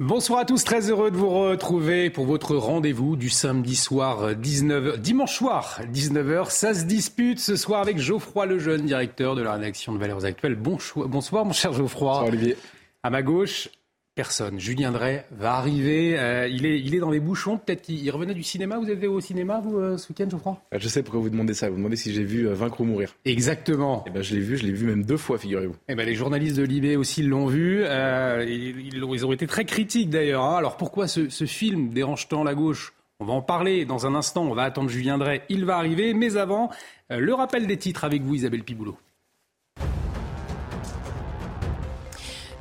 Bonsoir à tous, très heureux de vous retrouver pour votre rendez-vous du samedi soir 19 dimanche soir 19h. Ça se dispute ce soir avec Geoffroy Lejeune, directeur de la rédaction de Valeurs Actuelles. bonsoir mon cher Geoffroy. Bonsoir Olivier. À ma gauche, personne. Julien Drey va arriver. Euh, il, est, il est dans les bouchons. Peut-être qu'il revenait du cinéma. Vous êtes au cinéma, vous, euh, ce week-end, je crois ah, Je sais pourquoi vous demandez ça. Vous demandez si j'ai vu euh, Vaincre ou Mourir. Exactement. Et eh ben, je l'ai vu. Je l'ai vu même deux fois, figurez-vous. Et eh ben, les journalistes de Libé aussi l'ont vu. Ils, ils, ont été très critiques, d'ailleurs. Hein. Alors, pourquoi ce, ce film dérange tant la gauche? On va en parler dans un instant. On va attendre Julien Drey. Il va arriver. Mais avant, le rappel des titres avec vous, Isabelle Piboulot.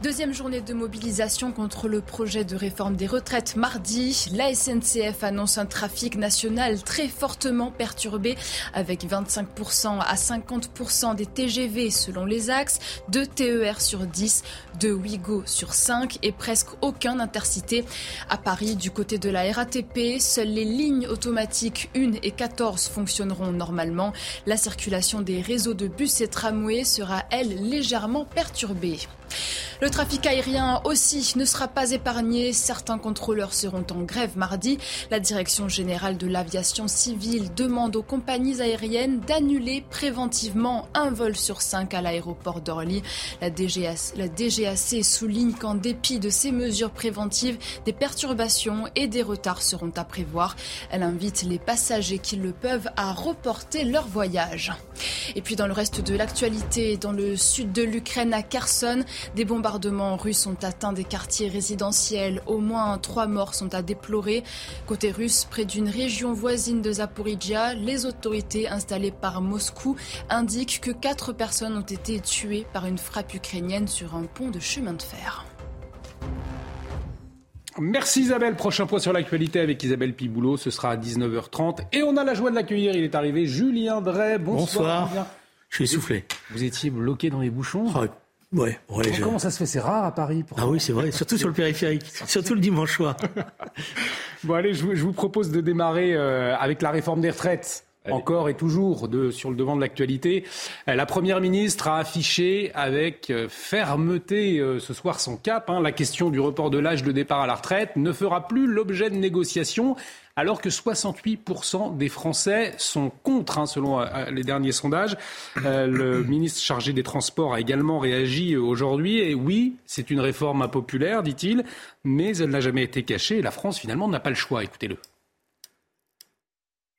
Deuxième journée de mobilisation contre le projet de réforme des retraites mardi. La SNCF annonce un trafic national très fortement perturbé avec 25% à 50% des TGV selon les axes, 2 TER sur 10, 2 Ouigo sur 5 et presque aucun intercité. À Paris, du côté de la RATP, seules les lignes automatiques 1 et 14 fonctionneront normalement. La circulation des réseaux de bus et tramways sera, elle, légèrement perturbée. Le trafic aérien aussi ne sera pas épargné. Certains contrôleurs seront en grève mardi. La Direction générale de l'aviation civile demande aux compagnies aériennes d'annuler préventivement un vol sur cinq à l'aéroport d'Orly. La DGAC, souligne qu'en dépit de ces mesures préventives, des perturbations et des retards seront à prévoir. Elle invite les passagers qui le peuvent à reporter leur voyage. Et puis dans le reste de l'actualité, dans le sud de l'Ukraine, à Kherson, des bombardements russes ont atteint des quartiers résidentiels. Au moins trois morts sont à déplorer. Côté russe, près d'une région voisine de Zaporizhia, les autorités installées par Moscou indiquent que quatre personnes ont été tuées par une frappe ukrainienne sur un pont de chemin de fer. Merci Isabelle. Prochain point sur l'actualité avec Isabelle Piboulot. Ce sera à 19h30. Et on a la joie de l'accueillir. Il est arrivé Julien Drey. Bonsoir. Bonsoir. Je suis essoufflé. Vous étiez bloqué dans les bouchons ah, Ouais, Comment ça se fait? C'est rare à Paris. Ah oui, c'est vrai, surtout sur le périphérique, surtout le dimanche soir. bon, allez, je vous, propose de démarrer euh, avec la réforme des retraites. Encore et toujours de, sur le devant de l'actualité. Euh, la Première ministre a affiché avec euh, fermeté ce soir son cap. Hein. La question du report de l'âge de départ à la retraite ne fera plus l'objet de négociations alors que 68% des Français sont contre, hein, selon euh, les derniers sondages. Euh, le ministre chargé des Transports a également réagi aujourd'hui. Et oui, c'est une réforme impopulaire, dit-il, mais elle n'a jamais été cachée. Et la France, finalement, n'a pas le choix. Écoutez-le.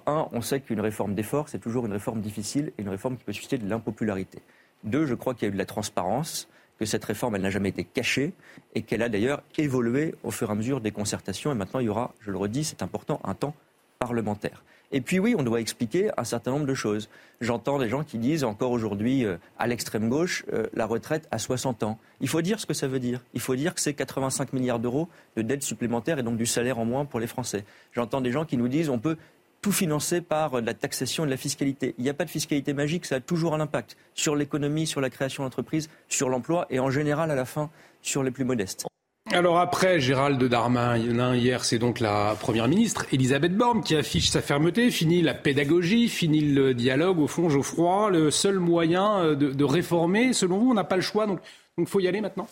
Un, on sait qu'une réforme d'effort, c'est toujours une réforme difficile et une réforme qui peut susciter de l'impopularité. Deux, je crois qu'il y a eu de la transparence que cette réforme, elle n'a jamais été cachée et qu'elle a d'ailleurs évolué au fur et à mesure des concertations. Et maintenant, il y aura, je le redis, c'est important, un temps parlementaire. Et puis oui, on doit expliquer un certain nombre de choses. J'entends des gens qui disent encore aujourd'hui euh, à l'extrême gauche euh, la retraite à 60 ans. Il faut dire ce que ça veut dire. Il faut dire que c'est 85 milliards d'euros de dettes supplémentaires et donc du salaire en moins pour les Français. J'entends des gens qui nous disent on peut tout financé par la taxation et de la fiscalité. Il n'y a pas de fiscalité magique, ça a toujours un impact sur l'économie, sur la création d'entreprises, sur l'emploi et en général, à la fin, sur les plus modestes. Alors après Gérald Darmanin, hier, c'est donc la Première ministre, Elisabeth Borne, qui affiche sa fermeté, fini la pédagogie, fini le dialogue. Au fond, Geoffroy, le seul moyen euh, de, réformer, selon vous, on n'a pas le choix, donc il faut y aller maintenant?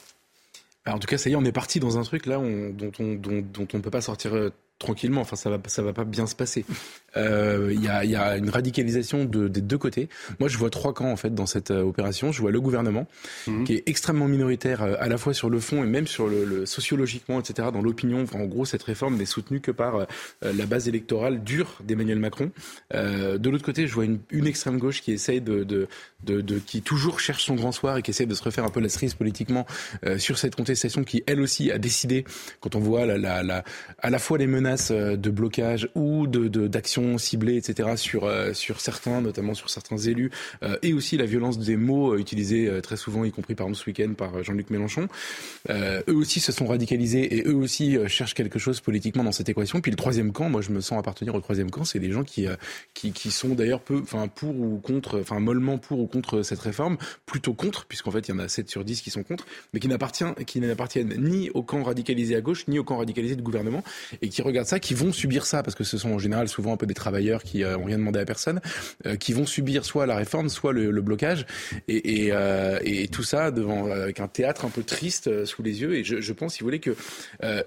En tout cas, ça y est, on est parti dans un truc là dont on ne peut pas sortir euh, tranquillement. Enfin, ça va, ça va pas bien se passer. Euh, il y, a, y, a, une radicalisation de, des deux côtés. Moi, je vois trois camps en fait dans cette euh, opération. Je vois le gouvernement mhm. qui est extrêmement minoritaire euh, à la fois sur le fond et même sur le, le sociologiquement, etc. Dans l'opinion, enfin, en gros, cette réforme n'est soutenue que par la base électorale dure d'Emmanuel Macron. de l'autre côté, je vois une, une, extrême gauche qui essaye de, de, de, de, qui toujours cherche son grand soir et qui essaie de se refaire un peu la cerise politiquement sur cette contestation qui elle aussi a décidé quand on voit la, la, la à la fois les menaces menaces de blocage ou de d'actions ciblées, etc. sur sur certains, notamment sur certains élus, et aussi la violence des mots utilisés très souvent, y compris par exemple ce week-end par Jean-Luc Mélenchon. eux aussi se sont radicalisés et eux aussi cherchent quelque chose politiquement dans cette équation. Puis le troisième camp, moi je me sens appartenir au troisième camp, c'est des gens qui qui, qui sont d'ailleurs peu, enfin pour ou contre, enfin mollement pour ou contre cette réforme, plutôt contre, puisqu'en fait il y en a 7 sur 10 qui sont contre, mais qui n'appartiennent, qui n'appartiennent ni au camp radicalisé à gauche, ni au camp radicalisé de gouvernement, et qui regardent ça, qui vont subir ça, parce que ce sont en général souvent un peu des travailleurs qui euh, ont rien demandé à personne, euh, qui vont subir soit la réforme, soit le, le blocage, et, et, euh, et, tout ça devant avec un théâtre un peu triste sous les yeux. Et je, je pense, si vous voulez, que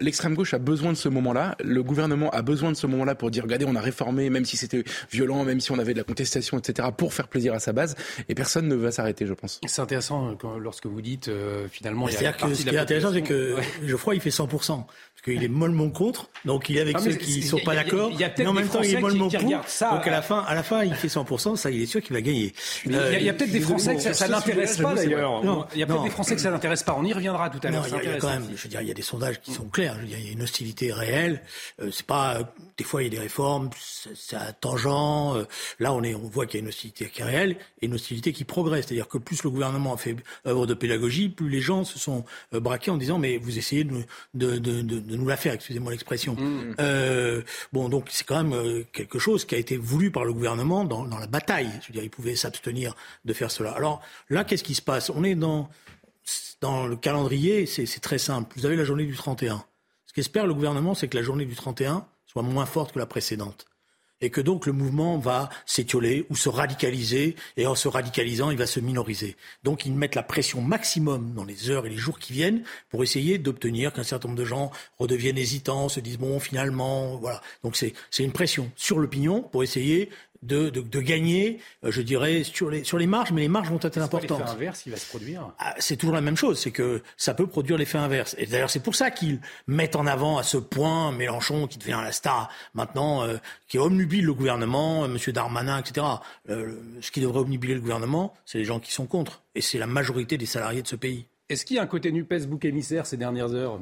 l'extrême gauche a besoin de ce moment-là, le gouvernement a besoin de ce moment-là pour dire, regardez, on a réformé, même si c'était violent, même si on avait de la contestation, etc., pour faire plaisir à sa base, et personne ne va s'arrêter, je pense. C'est intéressant quand, lorsque vous dites euh, finalement. C'est-à-dire que ce qui est intéressant, c'est que ouais. Geoffroy, il fait 100%, parce qu'il est mollement contre, donc il est avec ah, ceux qui ne sont pas d'accord, mais en même temps, il est mollement pour. Ça, donc à la fin, à la fin, il fait 100%, ça, il est sûr qu'il va gagner. Il y a, a peut-être des Français que ça, n'intéresse pas d'ailleurs. Il y a peut-être des Français que ça n'intéresse pas. On y reviendra tout à l'heure. Il y a quand même, je veux dire, il y a des sondages qui sont clairs. Il y a une hostilité réelle. Euh, c'est pas, des fois, il y a des réformes, c'est à tangent. Euh, là, on est, on voit qu'il y a une hostilité qui est réelle et une hostilité qui progresse. C'est-à-dire que plus le gouvernement a fait œuvre de pédagogie, plus les gens se sont euh, braqués en disant mais vous essayez de, de, de, de nous la faire, excusez-moi l'expression. Mmh. Euh, bon, donc c'est quand même euh, quelque chose qui a été voulu par le gouvernement dans, dans la bataille. Je veux dire, il pouvait s'abstenir de faire cela. Alors là, qu'est-ce qui se passe? On est dans dans le calendrier, c'est très simple. Vous avez la journée du 31. Ce qu'espère le gouvernement, c'est que la journée du 31 soit moins forte que la précédente et que donc le mouvement va s'étioler ou se radicaliser, et en se radicalisant, il va se minoriser. Donc ils mettent la pression maximum dans les heures et les jours qui viennent pour essayer d'obtenir qu'un certain nombre de gens redeviennent hésitants, se disent bon finalement, voilà. Donc c'est une pression sur l'opinion pour essayer de, de, de, gagner, euh, je dirais, sur les, sur les marges, mais les marges vont être importantes. L'effet inverse qui va se produire ah, C'est toujours la même chose, c'est que ça peut produire l'effet inverse. Et d'ailleurs, c'est pour ça qu'ils mettent en avant à ce point Mélenchon, qui devient la star maintenant, euh, qui omnubile le gouvernement, euh, M. Darmanin, etc. Euh, ce qui devrait omnubiler le gouvernement, c'est les gens qui sont contre. Et c'est la majorité des salariés de ce pays. Est-ce qu'il y a un côté NUPES bouc émissaire ces dernières heures?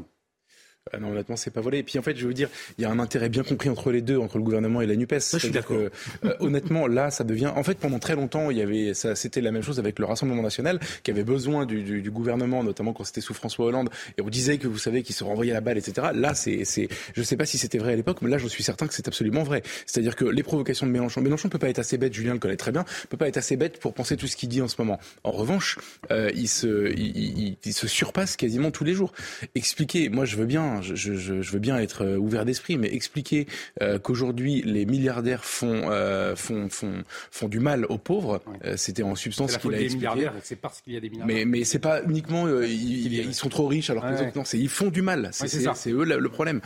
Ah non, honnêtement, c'est pas volé. Et puis en fait, je veux dire, il y a un intérêt bien compris entre les deux, entre le gouvernement et la Nupes. Ça, je suis d'accord. Euh, honnêtement, là, ça devient. En fait, pendant très longtemps, il y avait, ça, c'était la même chose avec le Rassemblement national, qui avait besoin du, du, du gouvernement, notamment quand c'était sous François Hollande, et on disait que vous savez qu'il se renvoyait la balle, etc. Là, c'est, c'est, je sais pas si c'était vrai à l'époque, mais là, je suis certain que c'est absolument vrai. C'est-à-dire que les provocations de Mélenchon, Mélenchon peut pas être assez bête, Julien le connaît très bien, peut pas être assez bête pour penser tout ce qu'il dit en ce moment. En revanche, euh, il se, il, il, il, se surpasse quasiment tous les jours. Expliquer, moi, je veux bien, je, je, je veux bien être euh, ouvert d'esprit, mais expliquer euh, qu'aujourd'hui les milliardaires font, euh, font, font, font du mal aux pauvres, ouais. euh, c'était en substance ce qu'il a expliqué. C'est parce qu'il y a des milliardaires. Mais, mais c'est pas uniquement euh, ils, ils, sont trop riches alors que ouais, les autres non, c'est ils font du mal. C'est eux le, le problème.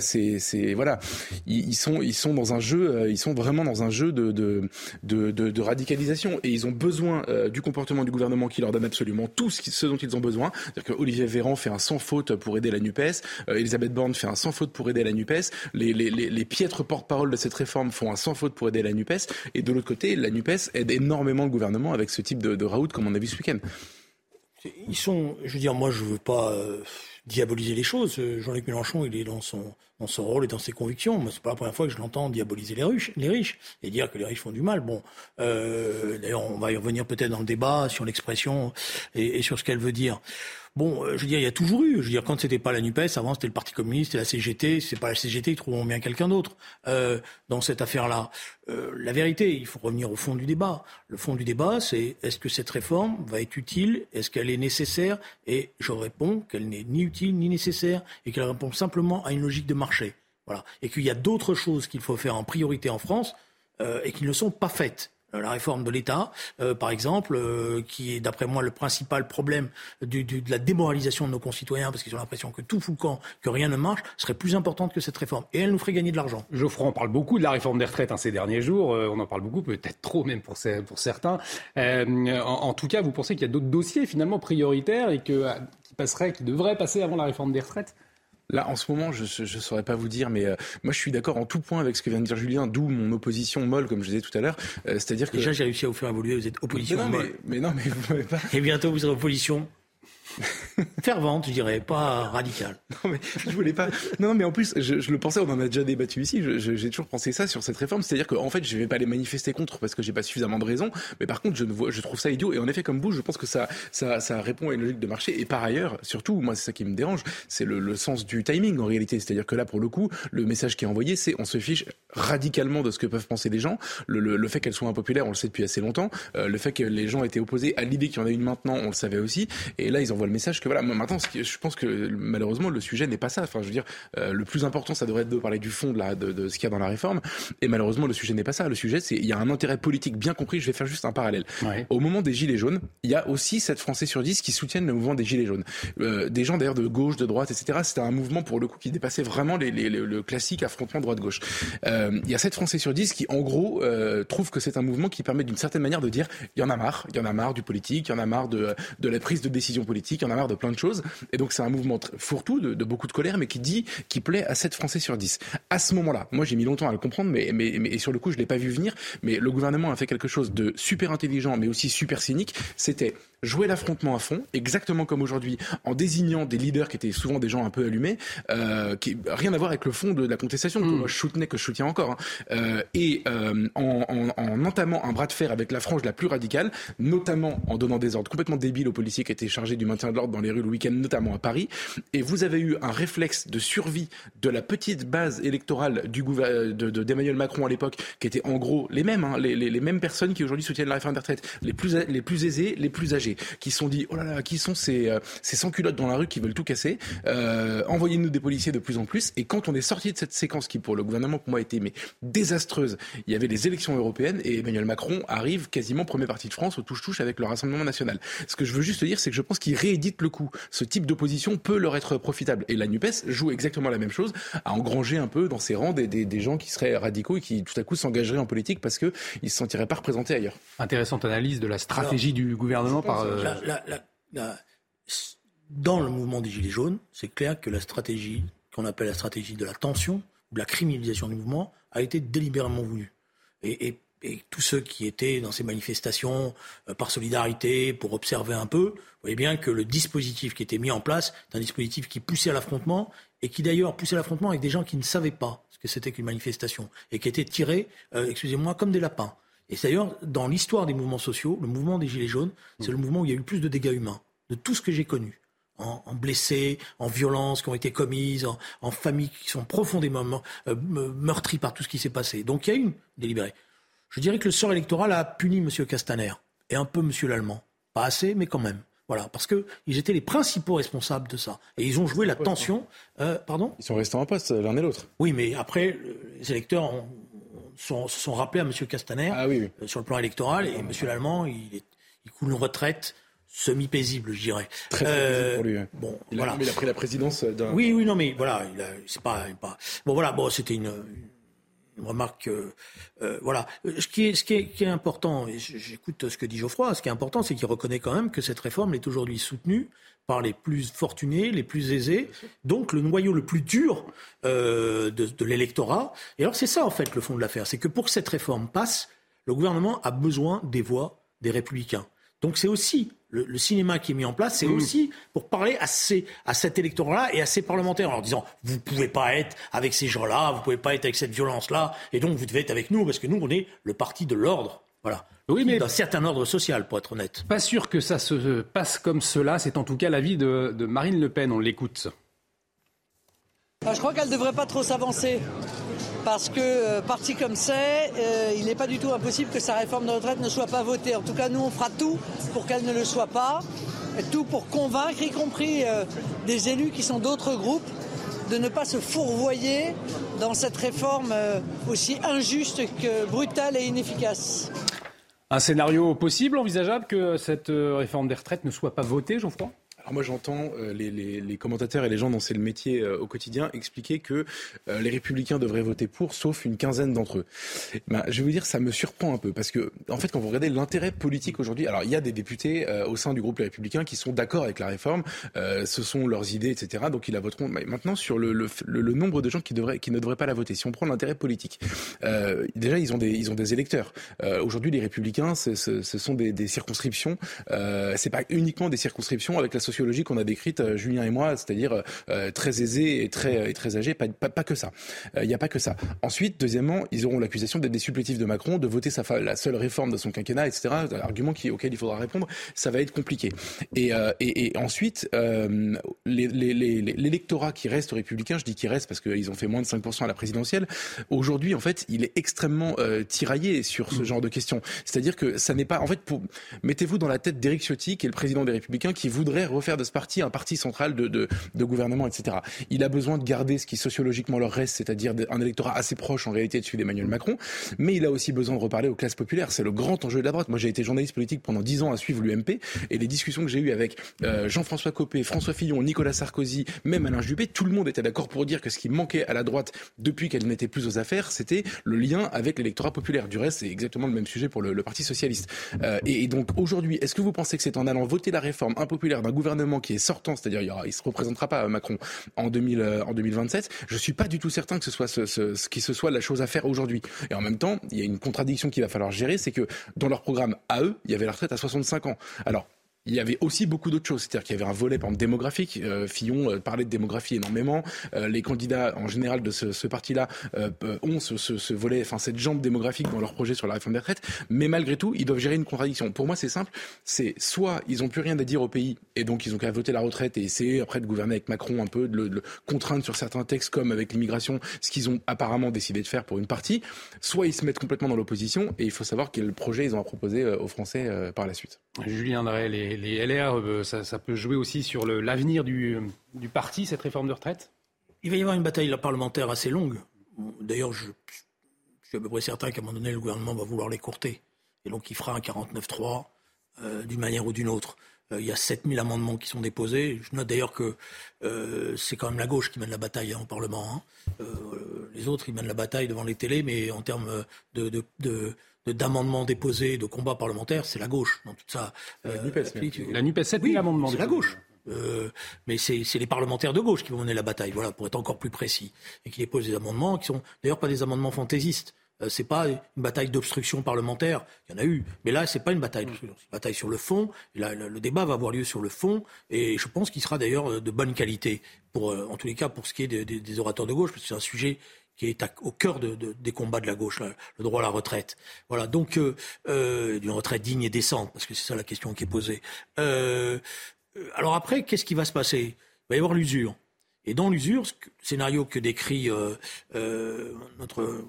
c'est voilà, ils, ils, sont ils sont dans un jeu, ils sont vraiment dans un jeu de de, de, de, de radicalisation et ils ont besoin du comportement du gouvernement qui leur donne absolument tout ce, qui, ce dont ils ont besoin. C'est-à-dire que Olivier Véran fait un sans faute pour aider la Nupes, Elisabeth Borne fait un sans faute pour aider la NUPES. Les, les, piètres porte-parole de cette réforme font un sans faute pour aider la NUPES. Et de l'autre côté, la NUPES aide énormément le gouvernement avec ce type de, de raout comme on a vu ce week-end. Ils sont, je veux dire, moi je veux pas euh, diaboliser les choses. Jean-Luc Mélenchon, il est dans son, dans son rôle et dans ses convictions. Moi, c'est pas la première fois que je l'entends diaboliser les riches, les riches et dire que les riches font du mal. Bon, euh, d'ailleurs, on va y revenir peut-être dans le débat sur l'expression et sur ce qu'elle veut dire. Bon, euh, je veux dire, il y a toujours eu. Je veux dire, quand c'était pas la Nupes, avant c'était le Parti communiste et la CGT. Si c'est pas la CGT, ils trouveront bien quelqu'un d'autre euh, dans cette affaire-là. Euh, la vérité, il faut revenir au fond du débat. Le fond du débat, c'est est-ce que cette réforme va être utile? Est-ce qu'elle est nécessaire? Et je réponds qu'elle n'est ni utile ni nécessaire et qu'elle répond simplement à une logique de marché. Voilà. Et qu'il y a d'autres choses qu'il faut faire en priorité en France et qui ne sont pas faites. Euh, la réforme de l'État, euh, par exemple, euh, qui est d'après moi le principal problème de la démoralisation de nos concitoyens, parce qu'ils ont l'impression que tout fout le que rien ne marche, serait plus importante que cette réforme. Et elle nous ferait gagner de l'argent. Geoffroy, on parle beaucoup de la réforme des retraites hein, ces derniers jours, on en parle beaucoup, peut-être trop même pour, pour certains. En, en, tout cas, vous pensez qu'il y a d'autres dossiers finalement prioritaires et que, qui passeraient, qui devraient passer avant la réforme des retraites? Là, en ce moment, je ne saurais pas vous dire, mais euh, moi, je suis d'accord en tout point avec ce que vient de dire Julien, d'où mon opposition molle, comme je disais tout à l'heure. Euh, C'est-à-dire que déjà, j'ai réussi à vous faire évoluer. Vous êtes opposition mais non, molle. Mais, mais non, mais vous pas. Et bientôt, vous serez opposition fervente, je dirais, pas radicale. Non, mais je voulais pas. Non, mais en plus, je, le pensais, on en a déjà débattu ici. J'ai toujours pensé ça sur cette réforme, c'est-à-dire qu'en fait, je vais pas les manifester contre parce que j'ai pas suffisamment de raisons. Mais par contre, je, trouve ça idiot. Et en effet, comme vous, je pense que ça, répond à une logique de marché. Et par ailleurs, surtout, moi, c'est ça qui me dérange, c'est le, sens du timing en réalité. C'est-à-dire que là, pour le coup, le message qui est envoyé, c'est on se fiche radicalement de ce que peuvent penser les gens. Le, fait qu'elle soit impopulaire, on le sait depuis assez longtemps. Euh, le fait que les gens étaient opposés à l'idée qu'il y en a une maintenant, on le savait aussi. Et là, ils envoient le message que voilà, maintenant, je pense que malheureusement, le sujet n'est pas ça. Enfin, je veux dire, euh, le plus important, ça devrait être de parler du fond de, la, de, de ce qu'il y a dans la réforme. Et malheureusement, le sujet n'est pas ça. Le sujet, c'est il y a un intérêt politique bien compris. Je vais faire juste un parallèle. Ouais. Au moment des Gilets jaunes, il y a aussi 7 Français sur 10 qui soutiennent le mouvement des Gilets jaunes. Euh, des gens d'ailleurs de gauche, de droite, etc. C'était un mouvement pour le coup qui dépassait vraiment les, les, les, le classique affrontement droite-gauche. Euh, il y a 7 Français sur 10 qui, en gros, euh, trouvent que c'est un mouvement qui permet d'une certaine manière de dire il y en a marre, il y en a marre du politique, il y en a marre de, de la prise de décision politique, il y en a marre de plein de choses. Et donc c'est un mouvement fourre-tout, de, de, beaucoup de colère, mais qui dit, qui plaît à 7 Français sur 10. À ce moment-là, moi j'ai mis longtemps à le comprendre, mais, mais, mais et sur le coup je l'ai pas vu venir, mais le gouvernement a fait quelque chose de super intelligent, mais aussi super cynique. C'était jouer l'affrontement à fond, exactement comme aujourd'hui, en désignant des leaders qui étaient souvent des gens un peu allumés, euh, qui rien à voir avec le fond de la contestation, que mmh. moi je soutenais, que je soutiens encore, hein. euh, et euh, en, en, en, entamant un bras de fer avec la frange la plus radicale, notamment en donnant des ordres complètement débiles aux policiers qui étaient chargés du maintien de l'ordre dans les rues le week-end, notamment à Paris, et vous avez eu un réflexe de survie de la petite base électorale du d'Emmanuel de, de, Macron à l'époque, qui était en gros les mêmes, hein, les, mêmes personnes qui aujourd'hui soutiennent la réforme des retraites, les plus, les plus aisés, les plus âgés qui sont dit oh là là, qui sont ces, euh, ces sans culottes dans la rue qui veulent tout casser euh, Envoyez-nous des policiers de plus en plus. Et quand on est sorti de cette séquence qui pour le gouvernement pour moi était mais désastreuse, il y avait les élections européennes et Emmanuel Macron arrive quasiment premier parti de France au touche-touche avec le Rassemblement national. Ce que je veux juste dire, c'est que je pense qu'il réédite le coup. Ce type d'opposition peut leur être profitable. Et la Nupes joue exactement la même chose, à engranger un peu dans ses rangs des, des, des gens qui seraient radicaux et qui tout à coup s'engageraient en politique parce qu'ils ne se sentiraient pas représentés ailleurs. Intéressante analyse de la stratégie Alors, du gouvernement par euh, la, la, la, la, dans le mouvement des Gilets jaunes, c'est clair que la stratégie qu'on appelle la stratégie de la tension, de la criminalisation du mouvement, a été délibérément voulue. Et, et, et, tous ceux qui étaient dans ces manifestations euh, par solidarité, pour observer un peu, voyez bien que le dispositif qui était mis en place est un dispositif qui poussait à l'affrontement et qui d'ailleurs poussait à l'affrontement avec des gens qui ne savaient pas ce que c'était qu'une manifestation et qui étaient tirés, euh, excusez-moi, comme des lapins. Et d'ailleurs, dans l'histoire des mouvements sociaux, le mouvement des Gilets jaunes, c'est le mouvement où il y a eu le plus de dégâts humains, de tout ce que j'ai connu. En, blessés, en violences qui ont été commises, en, familles qui sont profondément euh, meurtries par tout ce qui s'est passé. Donc il y a eu délibéré. Je dirais que le sort électoral a puni M. Castaner et un peu M. Lallemand. Pas assez, mais quand même. Voilà, parce qu'ils étaient les principaux responsables de ça. Et ils ont joué la tension. Euh, pardon Ils sont restés en poste l'un et l'autre. Oui, mais après, les électeurs ont, sont, se sont rappelés à M. Castaner ah, oui, oui. Euh, sur le plan électoral et M. Lallemand, il, est, il coule une retraite semi-paisible, je dirais. Très, euh, pour lui. Bon, il, voilà. a, il a pris la présidence d'un. Oui, oui, non, mais voilà, c'est pas, pas. Bon, voilà, bon, c'était une, une, remarque. Euh, euh, voilà. Ce qui est, ce qui est, qui est important, et j'écoute ce que dit Geoffroy, ce qui est important, c'est qu'il reconnaît quand même que cette réforme est aujourd'hui soutenue par les plus fortunés, les plus aisés, donc le noyau le plus dur euh, de, de l'électorat. Et alors c'est ça en fait le fond de l'affaire, c'est que pour que cette réforme passe, le gouvernement a besoin des voix des républicains. Donc c'est aussi le, le, cinéma qui est mis en place, c'est mmh. aussi pour parler à, ces, à cet électorat-là et à ces parlementaires en leur disant vous ne pouvez pas être avec ces gens-là, vous ne pouvez pas être avec cette violence-là, et donc vous devez être avec nous parce que nous on est le parti de l'ordre. Voilà. Oui, mais d'un certain ordre social, pour être honnête. Pas sûr que ça se passe comme cela. C'est en tout cas l'avis de, de Marine Le Pen. On l'écoute. Ah, je crois qu'elle ne devrait pas trop s'avancer. Parce que, euh, parti comme c'est, euh, il n'est pas du tout impossible que sa réforme de retraite ne soit pas votée. En tout cas, nous, on fera tout pour qu'elle ne le soit pas. Tout pour convaincre, y compris euh, des élus qui sont d'autres groupes, de ne pas se fourvoyer dans cette réforme aussi injuste que brutale et inefficace. Un scénario possible, envisageable, que cette réforme des retraites ne soit pas votée, Geoffroy? Alors moi j'entends euh, les, les, les, commentateurs et les gens dont c'est le métier euh, au quotidien expliquer que euh, les républicains devraient voter pour, sauf une quinzaine d'entre eux. Ben, je vais vous dire, ça me surprend un peu, parce que en fait quand vous regardez l'intérêt politique aujourd'hui, alors il y a des députés euh, au sein du groupe Les Républicains qui sont d'accord avec la réforme, euh, ce sont leurs idées, etc. Donc ils la voteront. Mais maintenant sur le, le, le, nombre de gens qui, devraient, qui ne devraient pas la voter, si on prend l'intérêt politique, déjà ils ont des, ils ont des électeurs. aujourd'hui les Républicains, ce sont des, des circonscriptions, c'est pas uniquement des circonscriptions avec la société sociologie qu'on a décrite Julien et moi, c'est-à-dire très aisé et très, et très âgé. Pas, pas, que ça. Il n'y a pas que ça. Ensuite, deuxièmement, ils auront l'accusation d'être des supplétifs de Macron, de voter sa, la seule réforme de son quinquennat, etc. Argument qui, auquel il faudra répondre. Ça va être compliqué. Et, et, et ensuite, l'électorat qui reste républicain, je dis qui reste parce qu'ils ont fait moins de 5% à la présidentielle, aujourd'hui, en fait, il est extrêmement tiraillé sur ce mm. genre de questions. C'est-à-dire que ça n'est pas. En fait, mettez-vous dans la tête d'Éric Ciotti, qui est le président des Républicains, qui voudrait refaire de ce parti un parti central de, gouvernement, etc. Il a besoin de garder ce qui sociologiquement leur reste, c'est-à-dire un électorat assez proche en réalité de celui d'Emmanuel Macron, mais il a aussi besoin de reparler aux classes populaires. C'est le grand enjeu de la droite. Moi, j'ai été journaliste politique pendant dix ans à suivre l'UMP, et les discussions que j'ai eues avec euh, Jean-François Copé, François Fillon, Nicolas Sarkozy, même Alain Juppé, tout le monde était d'accord pour dire que ce qui manquait à la droite depuis qu'elle n'était plus aux affaires, c'était le lien avec l'électorat populaire. Du reste, c'est exactement le même sujet pour le, Parti socialiste. Euh, et, donc aujourd'hui, est-ce que vous pensez que c'est en allant voter la réforme impopulaire d'un gouvernement qui est sortant, c'est-à-dire il, ne se représentera pas Macron en, 2000, euh, 2027, je suis pas du tout certain que ce soit ce, ce, qui se soit la chose à faire aujourd'hui. Et en même temps, il y a une contradiction qu'il va falloir gérer, c'est que dans leur programme à eux, il y avait la retraite à 65 ans. Alors il y avait aussi beaucoup d'autres choses. C'est-à-dire qu'il y avait un volet, démographique. Euh, Fillon euh, parlait de démographie énormément. Euh, les candidats, en général, de ce, parti-là ont ce, volet, enfin, cette jambe démographique dans leur projet sur la réforme des retraites. Mais malgré tout, ils doivent gérer une contradiction. Pour moi, c'est simple. C'est soit ils n'ont plus rien à dire au pays et donc ils ont qu'à voter la retraite et essayer après de gouverner avec Macron un peu, de le, de le contraindre sur certains textes comme avec l'immigration, ce qu'ils ont apparemment décidé de faire pour une partie. Soit ils se mettent complètement dans l'opposition et il faut savoir quel projet ils ont à proposer aux Français par la suite. Julien Drey, les, les LR, euh, ça, peut jouer aussi sur l'avenir du, parti, cette réforme de retraite? Il va y avoir une bataille parlementaire assez longue. D'ailleurs, je, suis à peu près certain qu'à un moment donné, le gouvernement va vouloir l'écourter. Et donc, il fera un 49-3 euh, d'une manière ou d'une autre. Euh, il y a 7000 amendements qui sont déposés. Je note d'ailleurs que c'est quand même la gauche qui mène la bataille hein, au Parlement. Hein. les autres, ils mènent la bataille devant les télés, mais en termes de, d'amendements déposés, de combats parlementaires, c'est la gauche dans toute ça. Euh, la NUPES, 7 oui, amendements. C'est la gauche. Euh, mais c'est les parlementaires de gauche qui vont mener la bataille, voilà, pour être encore plus précis, et qui déposent des amendements qui sont d'ailleurs pas des amendements fantaisistes. Euh, c'est pas une bataille d'obstruction parlementaire. Il y en a eu, mais là c'est pas une bataille d'obstruction, c'est une bataille sur le fond. Et là, le, débat va avoir lieu sur le fond, et je pense qu'il sera d'ailleurs de bonne qualité pour, en tous les cas, pour ce qui est des, des orateurs de gauche, parce que c'est un sujet qui est au cœur de, des combats de la gauche, le droit à la retraite. Voilà, donc euh, euh, d'une retraite digne et décente, parce que c'est ça la question qui est posée. Euh, alors après, qu'est-ce qui va se passer? Il va y avoir l'usure. Et dans l'usure, scénario que décrit notre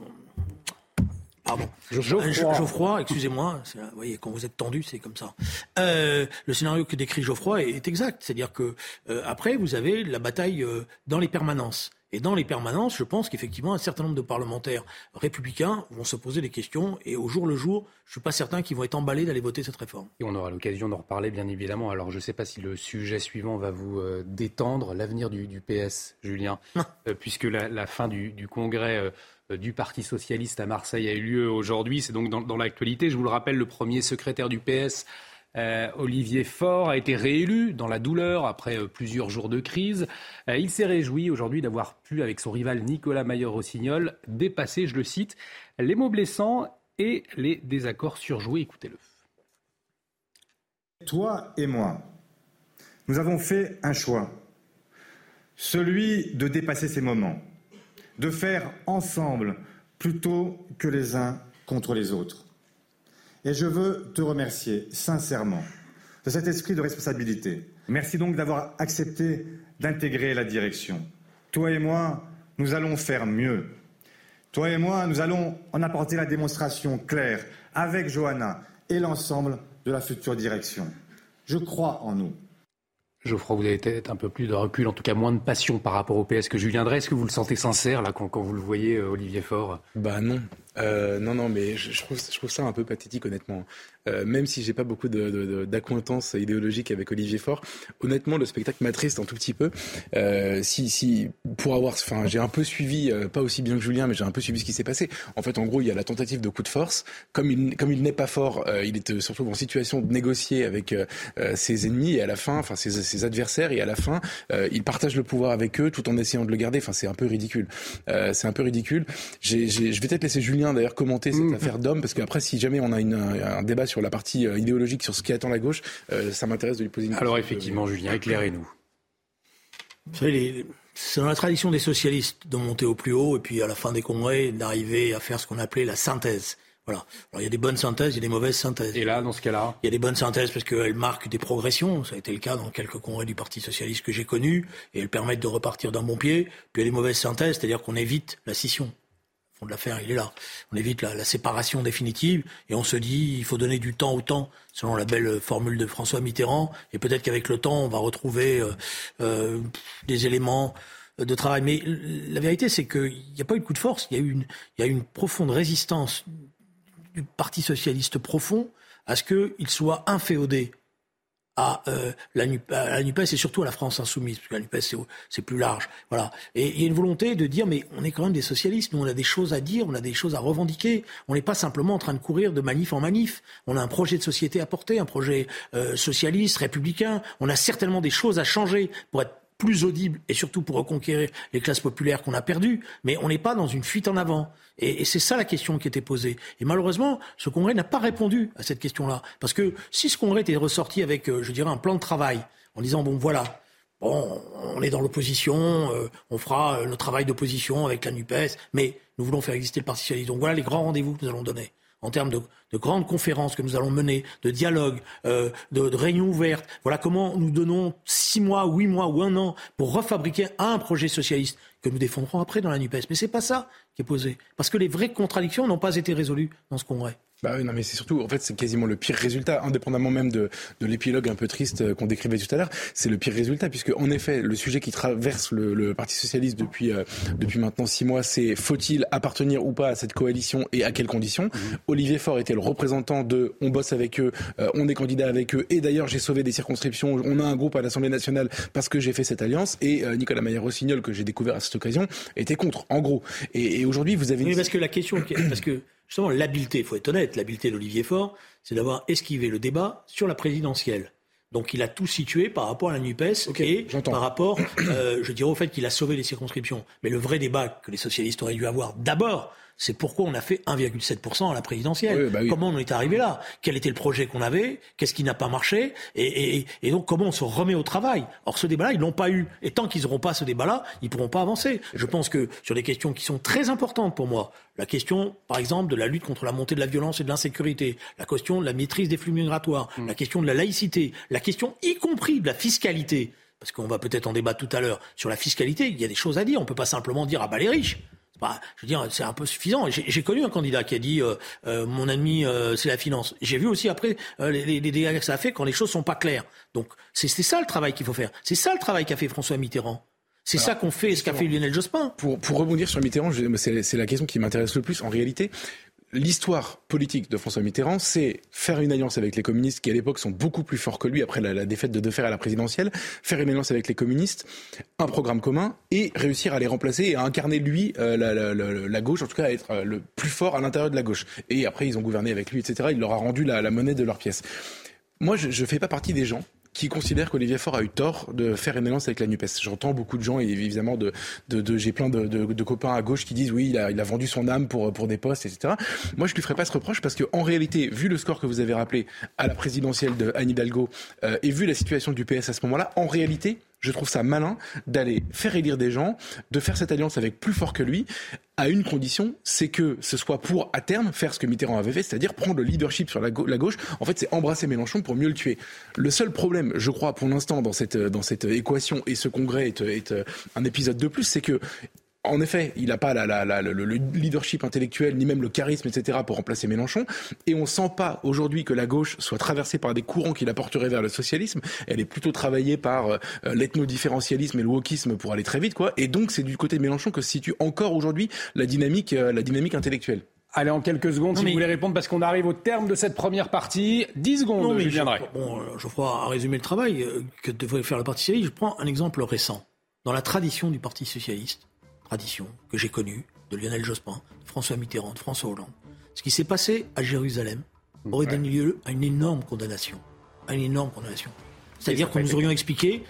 Pardon. Geoffroy, Geoffroy excusez-moi. Vous voyez, quand vous êtes tendu, c'est comme ça. le scénario que décrit Geoffroy est, exact. C'est-à-dire que après, vous avez la bataille dans les permanences. Et dans les permanences, je pense qu'effectivement, un certain nombre de parlementaires républicains vont se poser des questions. Et au jour le jour, je ne suis pas certain qu'ils vont être emballés d'aller voter cette réforme. Et on aura l'occasion d'en reparler, bien évidemment. Alors, je ne sais pas si le sujet suivant va vous euh, détendre, l'avenir du, PS, Julien, euh, puisque la, fin du, congrès. Euh, du Parti socialiste à Marseille a eu lieu aujourd'hui. C'est donc dans, dans l'actualité. Je vous le rappelle, le premier secrétaire du PS euh, Olivier Faure a été réélu dans la douleur après euh, plusieurs jours de crise. Euh, il s'est réjoui aujourd'hui d'avoir pu, avec son rival Nicolas Mayer-Rossignol, dépasser, je le cite, les mots blessants et les désaccords surjoués. Écoutez-le. Toi et moi, nous avons fait un choix, celui de dépasser ces moments, de faire ensemble plutôt que les uns contre les autres. Et je veux te remercier sincèrement de cet esprit de responsabilité. Merci donc d'avoir accepté d'intégrer la direction. Toi et moi, nous allons faire mieux. Toi et moi, nous allons en apporter la démonstration claire avec Johanna et l'ensemble de la future direction. Je crois en nous. Geoffroy, vous avez peut-être un peu plus de recul, en tout cas moins de passion par rapport au PS que Julien Drey. Est-ce que vous le sentez sincère là quand, vous le voyez, euh, Olivier Faure? Bah non. Euh, non, non, mais je, trouve, ça un peu pathétique, honnêtement. Euh, même si j'ai pas beaucoup d'acquaintance idéologique avec Olivier Faure, honnêtement, le spectacle m'attriste un tout petit peu. Euh, si, si, pour avoir, enfin, j'ai un peu suivi, euh, pas aussi bien que Julien, mais j'ai un peu suivi ce qui s'est passé. En fait, en gros, il y a la tentative de coup de force. Comme il, comme il n'est pas fort, euh, il est surtout en situation de négocier avec ses ennemis et à la fin, enfin, ses, ses, adversaires et à la fin, il partage le pouvoir avec eux tout en essayant de le garder. Enfin, c'est un peu ridicule. c'est un peu ridicule. je vais peut-être laisser Julien Julien d'ailleurs commenter cette mmh. affaire d'homme, parce qu'après, si jamais on a une, un débat sur la partie idéologique, sur ce qui attend la gauche, ça m'intéresse de lui poser une question. Alors effectivement, Julien, éclairez-nous. Vous savez, c'est dans la tradition des socialistes de monter au plus haut et puis à la fin des congrès d'arriver à faire ce qu'on appelait la synthèse. Voilà. Alors il y a des bonnes synthèses, il y a des mauvaises synthèses. Et là, dans ce cas-là Il y a des bonnes synthèses parce qu'elles marquent des progressions. Ça a été le cas dans quelques congrès du Parti socialiste que j'ai connus et elles permettent de repartir d'un bon pied. Puis il y a des mauvaises synthèses, c'est-à-dire qu'on évite la scission de l'affaire, il est là. On évite la, séparation définitive et on se dit il faut donner du temps au temps, selon la belle formule de François Mitterrand. Et peut-être qu'avec le temps, on va retrouver euh, euh, des éléments de travail. Mais la vérité, c'est qu'il n'y a pas eu de coup de force. Il y a eu il y a une profonde résistance du Parti socialiste profond à ce qu'il soit inféodé à, euh, la, NUPES et surtout à la France insoumise, parce que la NUPES c'est plus large. Voilà. Et il y a une volonté de dire, mais on est quand même des socialistes, nous on a des choses à dire, on a des choses à revendiquer. On n'est pas simplement en train de courir de manif en manif. On a un projet de société à porter, un projet euh, socialiste, républicain. On a certainement des choses à changer pour être plus audible et surtout pour reconquérir les classes populaires qu'on a perdues, mais on n'est pas dans une fuite en avant. Et, c'est ça la question qui était posée. Et malheureusement, ce congrès n'a pas répondu à cette question-là. Parce que si ce congrès était ressorti avec, euh, je dirais, un plan de travail, en disant, bon voilà, bon, on est dans l'opposition, euh, on fera euh, notre travail d'opposition avec la NUPES, mais nous voulons faire exister le Parti socialiste. Donc voilà les grands rendez-vous que nous allons donner en termes de, grandes conférences que nous allons mener, de dialogues, euh, de, réunions ouvertes. Voilà comment nous donnons six mois, huit mois ou un an pour refabriquer un projet socialiste que nous défendrons après dans la NUPES. Mais c'est pas ça qui est posé. Parce que les vraies contradictions n'ont pas été résolues dans ce congrès. Bah oui, non, mais c'est surtout, en fait, c'est quasiment le pire résultat, indépendamment même de, de l'épilogue un peu triste euh, qu'on décrivait tout à l'heure. C'est le pire résultat, puisque en effet, le sujet qui traverse le, le Parti socialiste depuis euh, depuis maintenant six mois, c'est faut-il appartenir ou pas à cette coalition et à quelles conditions? Mhm. Olivier Faure était le représentant de, on bosse avec eux, euh, on est candidat avec eux, et d'ailleurs j'ai sauvé des circonscriptions. On a un groupe à l'Assemblée nationale parce que j'ai fait cette alliance. Et Nicolas Maillard-Rossignol, que j'ai découvert à cette occasion, était contre, en gros. Et, et aujourd'hui, vous avez oui, parce que la question, parce que justement, l'habileté, il faut être honnête, l'habileté d'Olivier Faure, c'est d'avoir esquivé le débat sur la présidentielle. Donc il a tout situé par rapport à la NUPES et par rapport, euh, je dirais, au fait qu'il a sauvé les circonscriptions. Mais le vrai débat que les socialistes auraient dû avoir d'abord, c'est pourquoi on a fait 1,7% à la présidentielle. Bah comment on est arrivé là? Quel était le projet qu'on avait? Qu'est-ce qui n'a pas marché? Et, donc comment on se remet au travail? Or ce débat-là, ils l'ont pas eu. Et tant qu'ils n'auront pas ce débat-là, ils pourront pas avancer. Je pense que sur des questions qui sont très importantes pour moi, la question, par exemple, de la lutte contre la montée de la violence et de l'insécurité, la question de la maîtrise des flux migratoires, mm. la question de la laïcité, la question y compris de la fiscalité, parce qu'on va peut-être en débattre tout à l'heure sur la fiscalité, il y a des choses à dire. On ne peut pas simplement dire ah bah les riches. Bah, je veux dire, c'est un peu suffisant. J'ai connu un candidat qui a dit euh, euh, mon ennemi euh, c'est la finance. J'ai vu aussi après les, les, dégâts que ça a fait quand les choses sont pas claires. Donc c'est ça le travail qu'il faut faire. C'est ça le travail qu'a fait François Mitterrand. C'est ça qu'on fait, ce qu'a fait Lionel Jospin. Pour, pour rebondir sur Mitterrand, c'est la question qui m'intéresse le plus. En réalité, l'histoire politique de François Mitterrand, c'est faire une alliance avec les communistes qui à l'époque sont beaucoup plus forts que lui après la, défaite de Defer à la présidentielle, faire une alliance avec les communistes, un programme commun et réussir à les remplacer et à incarner lui euh, la, gauche, en tout cas à être euh, le plus fort à l'intérieur de la gauche. Et après ils ont gouverné avec lui, etc. Il leur a rendu la, monnaie de leur pièce. Moi, je ne fais pas partie des gens qui considère qu'Olivier Faure a eu tort de faire une alliance avec la NUPES. J'entends beaucoup de gens, et évidemment, de, de, j'ai plein de, de, copains à gauche qui disent oui, il a, il a vendu son âme pour, pour des postes, etc. Moi, je lui ferai pas ce reproche parce qu'en réalité, vu le score que vous avez rappelé à la présidentielle de Anne Hidalgo euh, et vu la situation du PS à ce moment-là, en réalité, je trouve ça malin d'aller faire élire des gens, de faire cette alliance avec plus fort que lui, à une condition, c'est que ce soit pour, à terme, faire ce que Mitterrand avait fait, c'est-à-dire prendre le leadership sur la, gauche. En fait, c'est embrasser Mélenchon pour mieux le tuer. Le seul problème, je crois, pour l'instant, dans cette, dans cette équation, et ce congrès est, est un épisode de plus, c'est que en effet, il n'a pas le, leadership intellectuel, ni même le charisme, etc., pour remplacer Mélenchon. Et on ne sent pas aujourd'hui que la gauche soit traversée par des courants qui la porteraient vers le socialisme. Elle est plutôt travaillée par euh, l'ethno-différentialisme et le wokisme pour aller très vite, quoi. Et donc, c'est du côté de Mélenchon que se situe encore aujourd'hui la dynamique, euh, la dynamique intellectuelle. Allez, en quelques secondes, si vous voulez répondre, parce qu'on arrive au terme de cette première partie. 10 secondes, non, je viendrai. Bon, je crois, à résumer le travail euh, que devrait faire le Parti socialiste, je prends un exemple récent. Dans la tradition du Parti socialiste, tradition que j'ai connue de Lionel Jospin, de François Mitterrand, de François Hollande. Ce qui s'est passé à Jérusalem aurait donné lieu à une énorme condamnation. À une énorme condamnation. C'est-à-dire que nous aurions expliqué,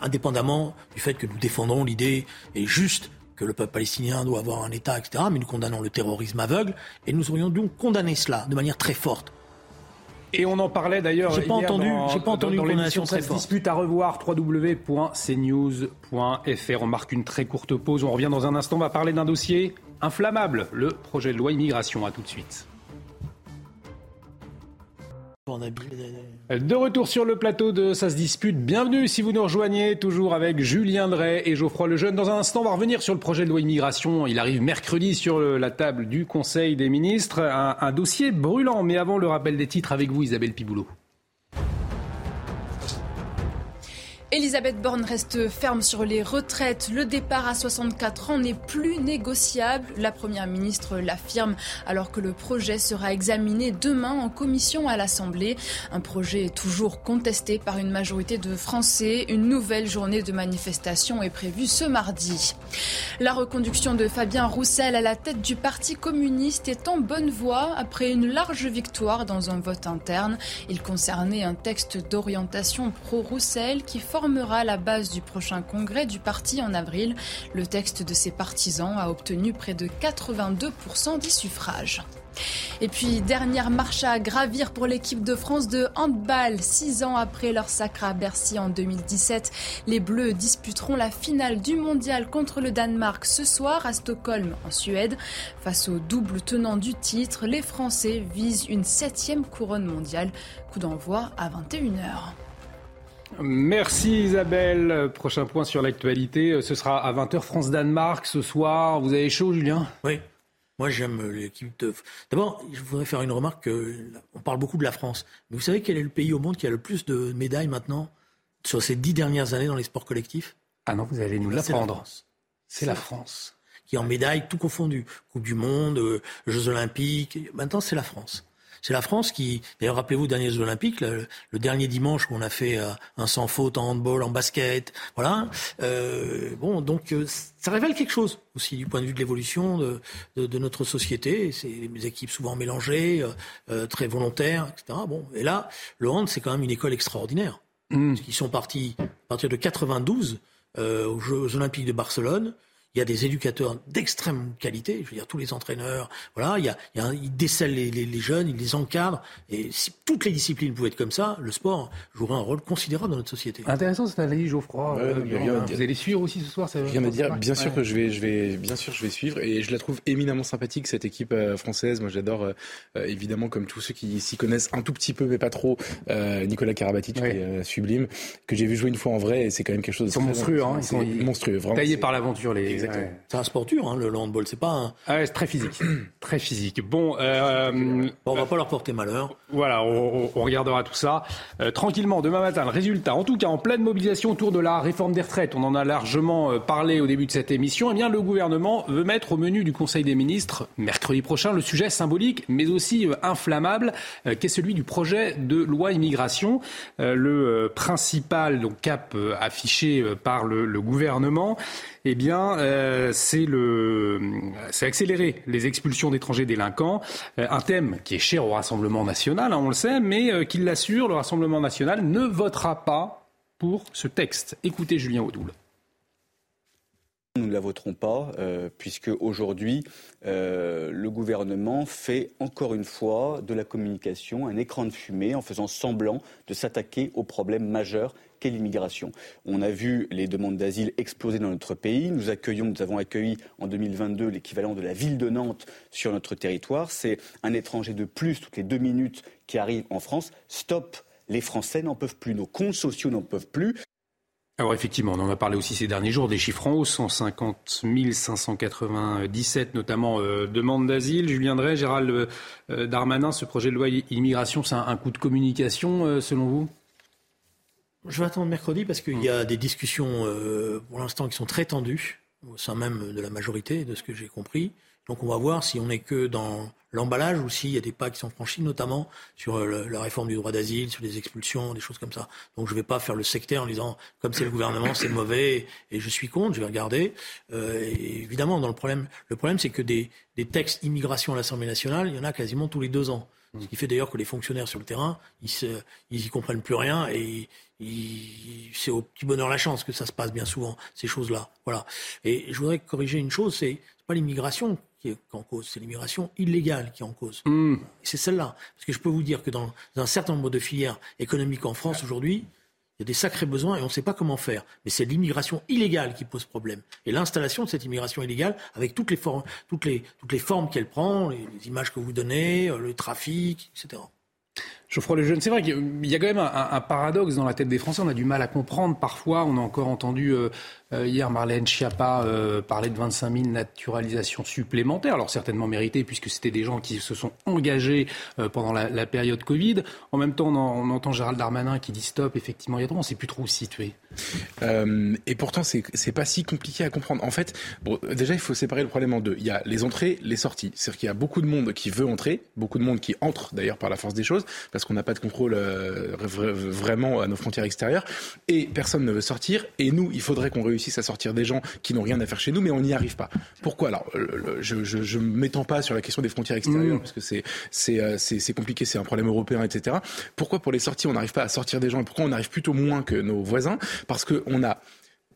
indépendamment du fait que nous défendons l'idée et juste que le peuple palestinien doit avoir un État, etc. Mais nous condamnons le terrorisme aveugle et nous aurions donc condamné cela de manière très forte. Et on en parlait d'ailleurs. J'ai pas entendu, j'ai pas entendu dans, une l'émission très forte. dispute à revoir www.cnews.fr. On marque une très courte pause. On revient dans un instant. On va parler d'un dossier inflammable, le projet de loi immigration. À tout de suite. De retour sur le plateau de Ça se dispute. Bienvenue si vous nous rejoignez, toujours avec Julien Drey et Geoffroy Lejeune. Dans un instant, on va revenir sur le projet de loi immigration. Il arrive mercredi sur la table du Conseil des ministres. Un, un dossier brûlant. Mais avant le rappel des titres avec vous, Isabelle Piboulot. Elisabeth Borne reste ferme sur les retraites. Le départ à 64 ans n'est plus négociable. La Première ministre l'affirme alors que le projet sera examiné demain en commission à l'Assemblée. Un projet toujours contesté par une majorité de Français. Une nouvelle journée de manifestation est prévue ce mardi. La reconduction de Fabien Roussel à la tête du Parti communiste est en bonne voie après une large victoire dans un vote interne. Il concernait un texte d'orientation pro-Roussel qui la base du prochain congrès du parti en avril. Le texte de ses partisans a obtenu près de 82% des suffrages. Et puis, dernière marche à gravir pour l'équipe de France de handball. Six ans après leur sacre à Bercy en 2017, les Bleus disputeront la finale du mondial contre le Danemark ce soir à Stockholm, en Suède. Face au double tenant du titre, les Français visent une septième couronne mondiale. Coup d'envoi à 21h. Merci Isabelle. Prochain point sur l'actualité, ce sera à 20h France-Danemark ce soir. Vous avez chaud Julien? Oui. Moi, j'aime l'équipe de. D'abord, je voudrais faire une remarque. on parle beaucoup de la France. Mais vous savez quel est le pays au monde qui a le plus de médailles maintenant sur ces dix dernières années dans les sports collectifs? Ah non, vous allez nous l'apprendre. C'est la France. Qui en médaille tout confondu. Coupe du Monde, euh, Jeux Olympiques. Maintenant, c'est la France. C'est la France qui, d'ailleurs, rappelez-vous, derniers Olympiques, le, dernier dimanche où on a fait euh, un sans faute en handball, en basket, voilà. Euh, bon, donc euh, ça révèle quelque chose aussi du point de vue de l'évolution de, de, notre société. C'est des équipes souvent mélangées, très volontaires, etc. Bon, et là, le hand, c'est quand même une école extraordinaire. Mmh. Ils sont partis à partir de 92 aux Jeux Olympiques de Barcelone il y a des éducateurs d'extrême qualité, je veux dire tous les entraîneurs, voilà, il y a, il y a ils décèlent les, les, les, jeunes, ils les encadrent, et si toutes les disciplines pouvaient être comme ça, le sport jouerait un rôle considérable dans notre société. Intéressant cette analyse, Geoffroy. Euh, vous allez suivre aussi ce soir, ça Rien à dire. Bien sûr que je vais, je vais, bien sûr, je vais suivre, et je la trouve éminemment sympathique cette équipe euh, française. Moi, j'adore euh, évidemment comme tous ceux qui s'y connaissent un tout petit peu, mais pas trop, Nicolas Karabatic, qui est sublime, que j'ai vu jouer une fois en vrai, et c'est quand même quelque chose. de Ils sont monstrueux, hein, ils sont monstrueux, vraiment. Taillés par l'aventure, les. C'est un sport dur, hein, le handball. C'est pas un... ah c'est très physique. très physique. Bon, euh, bon, on va pas leur porter malheur. Voilà, on, on regardera tout ça euh, tranquillement demain matin. Le résultat, en tout cas, en pleine mobilisation autour de la réforme des retraites. On en a largement euh, parlé au début de cette émission. Eh bien, le gouvernement veut mettre au menu du Conseil des ministres mercredi prochain le sujet symbolique, mais aussi euh, inflammable, qu'est celui du projet de loi immigration. le principal donc cap affiché par le, le gouvernement eh bien, euh, c'est le, accélérer les expulsions d'étrangers délinquants, euh, un thème qui est cher au Rassemblement national, hein, on le sait, mais euh, qu'il l'assure, le Rassemblement national ne votera pas pour ce texte. Écoutez Julien Audoul. Nous ne la voterons pas, puisque aujourd'hui, le gouvernement fait encore une fois de la communication un écran de fumée en faisant semblant de s'attaquer aux problèmes majeurs l'immigration. On a vu les demandes d'asile exploser dans notre pays. Nous accueillons, nous avons accueilli en 2022 l'équivalent de la ville de Nantes sur notre territoire. C'est un étranger de plus toutes les deux minutes qui arrive en France. Stop les Français n'en peuvent plus, nos comptes sociaux n'en peuvent plus. Alors effectivement, on en a parlé aussi ces derniers jours, des chiffres en hausse, 150 597 notamment euh, demandes d'asile. Julien Drey, Gérald euh, Darmanin, ce projet de loi immigration, c'est un, coup de communication euh, selon vous? Je vais attendre mercredi parce qu'il y a des discussions euh, pour l'instant qui sont très tendues au sein même de la majorité, de ce que j'ai compris. Donc on va voir si on n'est que dans l'emballage ou s'il y a des pas qui sont franchis, notamment sur euh, la réforme du droit d'asile, sur les expulsions, des choses comme ça. Donc je ne vais pas faire le sectaire en disant comme c'est le gouvernement, c'est mauvais et je suis contre. Je vais regarder. Euh, évidemment, dans le problème, le problème c'est que des, textes immigration à l'Assemblée nationale, il y en a quasiment tous les deux ans. Ce qui fait d'ailleurs que les fonctionnaires sur le terrain, ils, se, ils y comprennent plus rien et c'est au petit bonheur la chance que ça se passe bien souvent, ces choses-là. Voilà. Et je voudrais corriger une chose, c'est pas l'immigration qui est en cause, c'est l'immigration illégale qui est en cause. Hmm. C'est celle-là. Parce que je peux vous dire que dans un certain nombre de filières économiques en France aujourd'hui, il y a des sacrés besoins et on ne sait pas comment faire. Mais c'est l'immigration illégale qui pose problème. Et l'installation de cette immigration illégale, avec toutes les, formes, toutes les, toutes les formes qu'elle prend, les, images que vous donnez, euh, le trafic, etc. Geoffroy Lejeune, c'est vrai qu'il y a quand même un, paradoxe dans la tête des Français. On a du mal à comprendre. Parfois, on a encore entendu euh, euh, hier, Marlène Schiappa euh, parlait de 25 000 naturalisations supplémentaires, alors certainement méritées puisque c'était des gens qui se sont engagés euh, pendant la, période Covid. En même temps, on, entend Gérald Darmanin qui dit stop, effectivement, il y a trop, on ne sait plus trop où se situer. et pourtant, c'est n'est pas si compliqué à comprendre. En fait, déjà, il faut séparer le problème en deux. Il y a les entrées, les sorties. C'est-à-dire qu'il y a beaucoup de monde qui veut entrer, beaucoup de monde qui entre d'ailleurs par la force des choses, parce qu'on n'a pas de contrôle vraiment à nos frontières extérieures, et personne ne veut sortir. Et nous, il faudrait qu'on réussisse à sortir des gens qui n'ont rien à faire chez nous, mais on n'y arrive pas. Pourquoi? Alors, je ne m'étends pas sur la question des frontières extérieures, mmh. parce que euh, c'est compliqué, c'est un problème européen, etc. Pourquoi pour les sorties, on n'arrive pas à sortir des gens et pourquoi on arrive plutôt moins que nos voisins? Parce qu'on a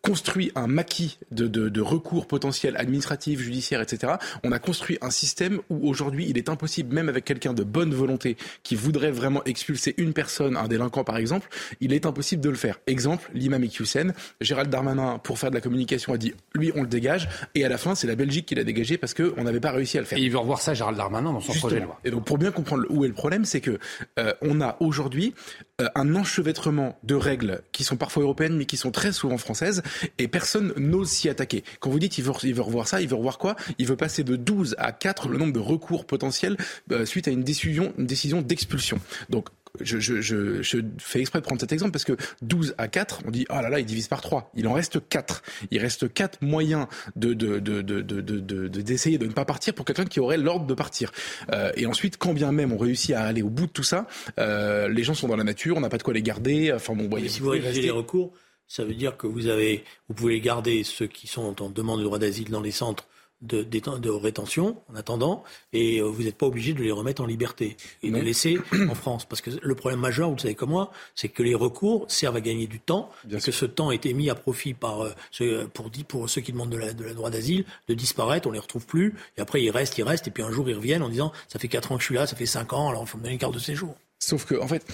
construit un maquis de, de, de, recours potentiels administratifs, judiciaires, etc. On a construit un système où aujourd'hui il est impossible, même avec quelqu'un de bonne volonté qui voudrait vraiment expulser une personne, un délinquant par exemple, il est impossible de le faire. Exemple, l'imam Iqiyoussen, Gérald Darmanin, pour faire de la communication, a dit lui on le dégage, et à la fin c'est la Belgique qui l'a dégagé parce qu'on n'avait pas réussi à le faire. Et il veut revoir ça, Gérald Darmanin, dans son projet de loi. Et donc pour bien comprendre où est le problème, c'est que euh, on a aujourd'hui euh, un enchevêtrement de règles qui sont parfois européennes mais qui sont très souvent françaises et personne n'ose s'y attaquer. Quand vous dites il veut revoir ça, il veut revoir quoi? Il veut passer de 12 à 4 le nombre de recours potentiels euh, suite à une décision, d'expulsion. Donc je, fais exprès de prendre cet exemple parce que 12 à 4, on dit ah là là, il divise par 3. Il en reste 4. Il reste 4 moyens de, de, de, de, d'essayer de, ne pas partir pour quelqu'un qui aurait l'ordre de partir. Euh, et ensuite, quand bien même on réussit à aller au bout de tout ça, euh, les gens sont dans la nature, on n'a pas de quoi les garder. Enfin bon, voyez, si vous recours, ça veut dire que vous avez, vous pouvez garder ceux qui sont en demande de droit d'asile dans les centres de, de, rétention en attendant, et euh, vous n'êtes pas obligé de les remettre en liberté et de les laisser en France. Parce que le problème majeur, vous le savez comme moi, c'est que les recours servent à gagner du temps, et que ce temps a été mis à profit par euh, ceux, pour, pour ceux qui demandent de la, de la droit d'asile de disparaître, on les retrouve plus, et après ils restent, ils restent, et puis un jour ils reviennent en disant ça fait 4 ans que je suis là, ça fait 5 ans, alors il faut me donner une carte de séjour. Sauf que, en fait,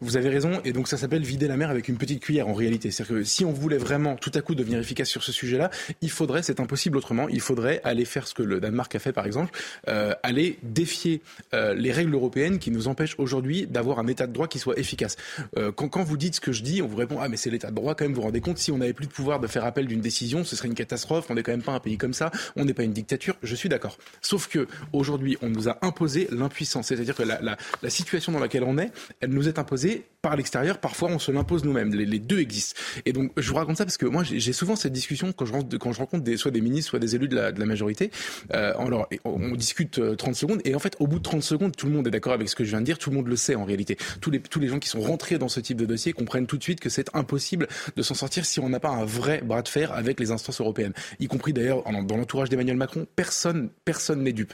vous avez raison, et donc ça s'appelle vider la mer avec une petite cuillère en réalité. C'est-à-dire que si on voulait vraiment tout à coup devenir efficace sur ce sujet-là, il faudrait, c'est impossible autrement, il faudrait aller faire ce que le Danemark a fait par exemple, euh, aller défier euh, les règles européennes qui nous empêchent aujourd'hui d'avoir un état de droit qui soit efficace. Euh, quand, vous dites ce que je dis, on vous répond ah mais c'est l'état de droit quand même. Vous vous rendez compte si on n'avait plus de pouvoir de faire appel d'une décision, ce serait une catastrophe. On n'est quand même pas un pays comme ça, on n'est pas une dictature. Je suis d'accord. Sauf que aujourd'hui, on nous a imposé l'impuissance, c'est-à-dire que la situation dans laquelle on est, elle nous est imposée par l'extérieur, parfois on se l'impose nous-mêmes. Les, deux existent. Et donc je vous raconte ça parce que moi j'ai souvent cette discussion quand je, rencontre des, soit des ministres, soit des élus de la, de la majorité. Euh, alors, on, discute 30 euh, secondes et en fait au bout de 30 secondes, tout le monde est d'accord avec ce que je viens de dire, tout le monde le sait en réalité. Tous les, tous les gens qui sont rentrés dans ce type de dossier comprennent tout de suite que c'est impossible de s'en sortir si on n'a pas un vrai bras de fer avec les instances européennes. Y compris d'ailleurs dans l'entourage d'Emmanuel Macron, personne personne n'est dupe.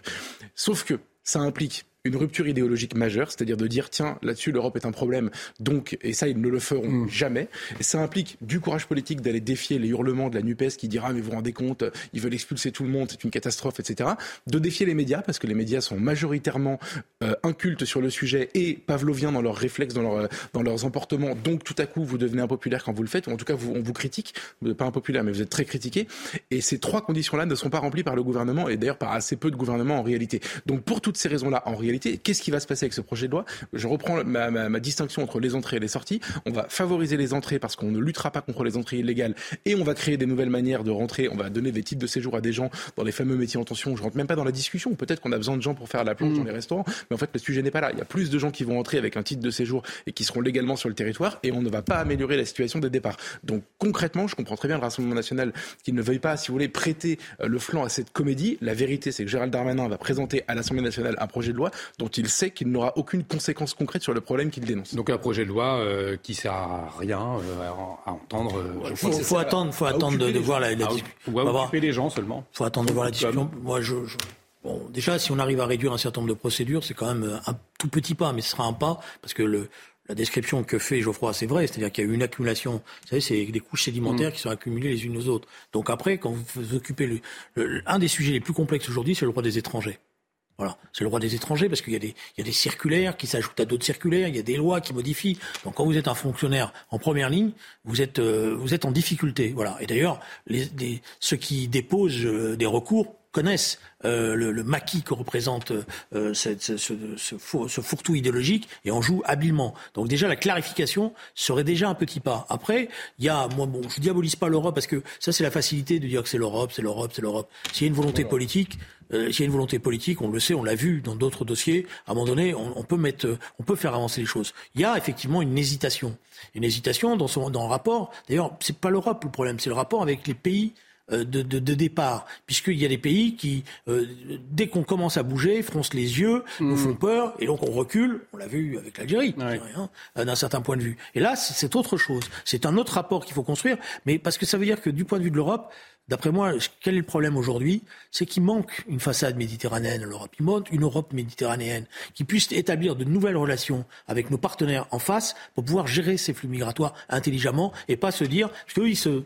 Sauf que ça implique une rupture idéologique majeure, c'est-à-dire de dire tiens là-dessus l'Europe est un problème, donc et ça ils ne le feront mm. jamais. Et ça implique du courage politique d'aller défier les hurlements de la Nupes qui dira mais vous vous rendez compte, ils veulent expulser tout le monde, c'est une catastrophe, etc. De défier les médias parce que les médias sont majoritairement euh, incultes sur le sujet et pavloviens dans leurs réflexes, dans, leur, dans leurs emportements. Donc tout à coup vous devenez impopulaire quand vous le faites, ou en tout cas vous, on vous critique, vous n'êtes pas impopulaire mais vous êtes très critiqué. Et ces trois conditions-là ne sont pas remplies par le gouvernement et d'ailleurs par assez peu de gouvernements en réalité. Donc pour toutes ces raisons-là, en réalité Qu'est-ce qui va se passer avec ce projet de loi? Je reprends ma, distinction entre les entrées et les sorties. On va favoriser les entrées parce qu'on ne luttera pas contre les entrées illégales et on va créer des nouvelles manières de rentrer. On va donner des titres de séjour à des gens dans les fameux métiers en tension. Je rentre même pas dans la discussion. Peut-être qu'on a besoin de gens pour faire la planche dans mm. les restaurants, mais en fait le sujet n'est pas là. Il y a plus de gens qui vont entrer avec un titre de séjour et qui seront légalement sur le territoire et on ne va pas améliorer la situation des départs. Donc concrètement, je comprends très bien le Rassemblement national qui ne veuille pas, si vous voulez, prêter euh, le flanc à cette comédie. La vérité, c'est que Gérald Darmanin va présenter à l'Assemblée nationale un projet de loi dont il sait qu'il n'aura aucune conséquence concrète sur le problème qu'il dénonce. Donc un projet de loi euh, qui sert à rien euh, à entendre. Il euh, faut, attendre, faut attendre de, voir la, discussion. On va occuper les gens seulement. Il faut attendre de voir la discussion. Moi, je, Bon, déjà, si on arrive à réduire un certain nombre de procédures, c'est quand même un tout petit pas, mais ce sera un pas, parce que le, la description que fait Geoffroy, c'est vrai, c'est-à-dire qu'il y a eu une accumulation. Vous savez, c'est des couches sédimentaires mm. qui sont accumulées les unes aux autres. Donc après, quand vous vous occupez, le, un des sujets les plus complexes aujourd'hui, c'est le droit des étrangers. Voilà, c'est le droit des étrangers parce qu'il y, a des, circulaires qui s'ajoutent à d'autres circulaires, il y a des lois qui modifient. Donc quand vous êtes un fonctionnaire en première ligne, vous êtes, euh, en difficulté. Voilà. Et d'ailleurs, les, ceux qui déposent euh, des recours connaissent euh, le, maquis que représente euh, ce, ce, ce, fourre-tout idéologique et en jouent habilement. Donc déjà, la clarification serait déjà un petit pas. Après, il y a, moi, bon, je diabolise pas l'Europe parce que ça, c'est la facilité de dire que c'est l'Europe, c'est l'Europe, c'est l'Europe. S'il y a une volonté politique, euh, s'il y a une volonté politique, on le sait, on l'a vu dans d'autres dossiers. À un moment donné, on, on, peut mettre, on peut faire avancer les choses. Il y a effectivement une hésitation, une hésitation dans son dans le rapport. D'ailleurs, c'est pas l'Europe le problème, c'est le rapport avec les pays de, de, de, départ, puisqu'il y a des pays qui, euh, dès qu'on commence à bouger, froncent les yeux, nous font mm. peur, et donc on recule. On l'a vu avec l'Algérie, euh, d'un certain point de vue. Et là, c'est autre chose. C'est un autre rapport qu'il faut construire, mais parce que ça veut dire que du point de vue de l'Europe, D'après moi, quel est le problème aujourd'hui C'est qu'il manque une façade méditerranéenne à l'Europe. Il manque une Europe méditerranéenne qui puisse établir de nouvelles relations avec nos partenaires en face pour pouvoir gérer ces flux migratoires intelligemment et pas se dire, parce qu'eux, ils se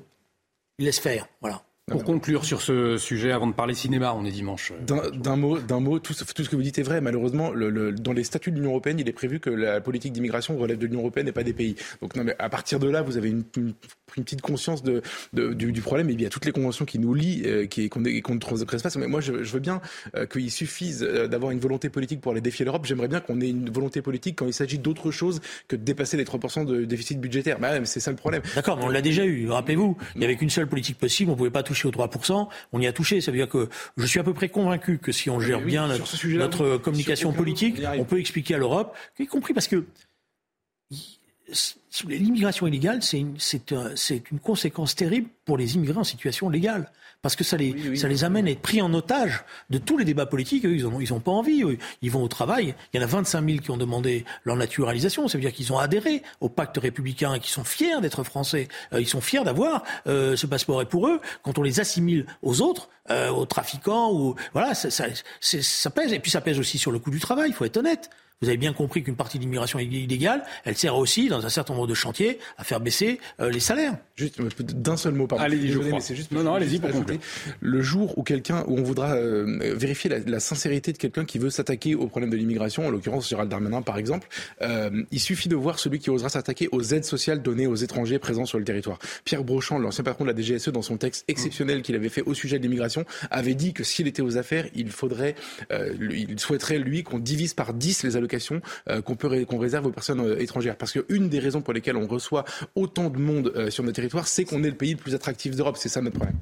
ils laissent faire. Voilà. Pour conclure sur ce sujet, avant de parler cinéma, on est dimanche. D'un mot, d'un mot, tout, tout, ce que vous dites est vrai. Malheureusement, le, le, dans les statuts de l'Union européenne, il est prévu que la politique d'immigration relève de l'Union européenne et pas des pays. Donc, non, mais à partir de là, vous avez une, une, une petite conscience de, de du, du, problème. Et il y a toutes les conventions qui nous lient, euh, qui qu'on qu ne transgresse pas. Mais moi, je, je veux bien euh, qu'il suffise euh, d'avoir une volonté politique pour aller défier l'Europe. J'aimerais bien qu'on ait une volonté politique quand il s'agit d'autre chose que de dépasser les 3% de déficit budgétaire. Bah, c'est ça le problème. D'accord, on l'a déjà eu. Rappelez-vous, il n'y avait qu'une seule politique possible. On ne pouvait pas toucher aux 3% on y a touché. Ça veut dire que je suis à peu près convaincu que si on gère bien notre, communication politique, on peut expliquer à l'Europe, y compris parce que l'immigration illégale, c'est une, une, conséquence terrible pour les immigrés en situation légale. Parce que ça les, ça les amène à être pris en otage de tous les débats politiques. Eux, ils n'ont ils ont pas envie. Ils vont au travail. Il y en a 25 000 qui ont demandé leur naturalisation. Ça veut dire qu'ils ont adhéré au pacte républicain et qu'ils sont fiers d'être français. Euh, ils sont fiers d'avoir euh, ce passeport. Et pour eux, quand on les assimile aux autres, euh, aux trafiquants, ou voilà, ça, ça, ça pèse. Et puis ça pèse aussi sur le coût du travail. Il faut être honnête. Vous avez bien compris qu'une partie de l'immigration illégale, elle sert aussi, dans un certain nombre de chantiers, à faire baisser euh, les salaires. Juste d'un seul mot, pardon. Allez-y, je mais c'est juste. Non, non, allez-y pour compléter. Le jour où quelqu'un, où on voudra euh, vérifier la, la, sincérité de quelqu'un qui veut s'attaquer au problème de l'immigration, en l'occurrence Gérald Darmanin par exemple, euh, il suffit de voir celui qui osera s'attaquer aux aides sociales données aux étrangers présents sur le territoire. Pierre Brochand, l'ancien patron de la DGSE, dans son texte exceptionnel qu'il avait fait au sujet de l'immigration, avait dit que s'il était aux affaires, il faudrait, il souhaiterait lui qu'on divise par 10 les allocations qu'on peut qu'on réserve aux personnes euh, étrangères. Parce qu'une des raisons pour lesquelles on reçoit autant de monde euh, sur notre territoire, c'est qu'on est le pays le plus attractif d'Europe. C'est ça notre problème.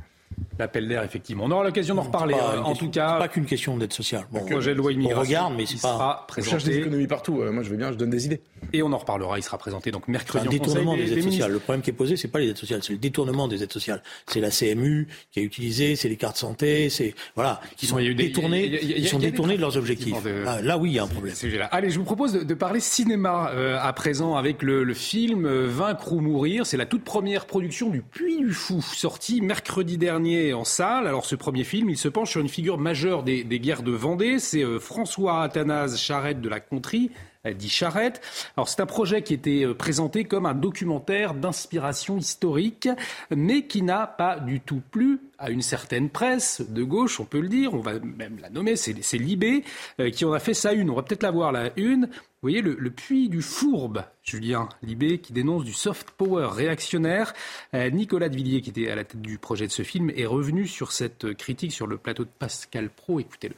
L'appel d'air, effectivement. On aura l'occasion d'en reparler. Hein. en tout cas, pas qu'une question d'aide sociale. Bon, le projet de loi immigration. On regarde, mais c'est pas. présenté. On cherche des économies partout. Euh, moi, je veux bien, je donne des idées. Et on en reparlera. Il sera présenté donc mercredi. Un détournement des, aides sociales. Le problème qui est posé, c'est pas les aides sociales, c'est le détournement des aides sociales. C'est la CMU qui a utilisé, c'est les cartes santé, c'est voilà, qui sont détournés, ils sont détournés de leurs objectifs. Ah, là, oui, il y a un problème. Allez, je vous propose de, parler cinéma euh, à présent avec le, le film euh, Vaincre ou mourir. C'est la toute première production du Puy du Fou, sortie mercredi dernier en salle. Alors ce premier film, il se penche sur une figure majeure des, guerres de Vendée. C'est euh, François Athanase Charette de la Contrie, dit Charette. Alors c'est un projet qui était euh, présenté comme un documentaire d'inspiration historique, mais qui n'a pas du tout plu à une certaine presse de gauche, on peut le dire, on va même la nommer, c'est Libé, euh, qui en a fait sa une. On va peut-être la voir la une. Vous voyez le, puits du fourbe, Julien Libé, qui dénonce du soft power réactionnaire. Euh, Nicolas de Villiers, qui était à la tête du projet de ce film, est revenu sur cette critique sur le plateau de Pascal Pro. Écoutez-le.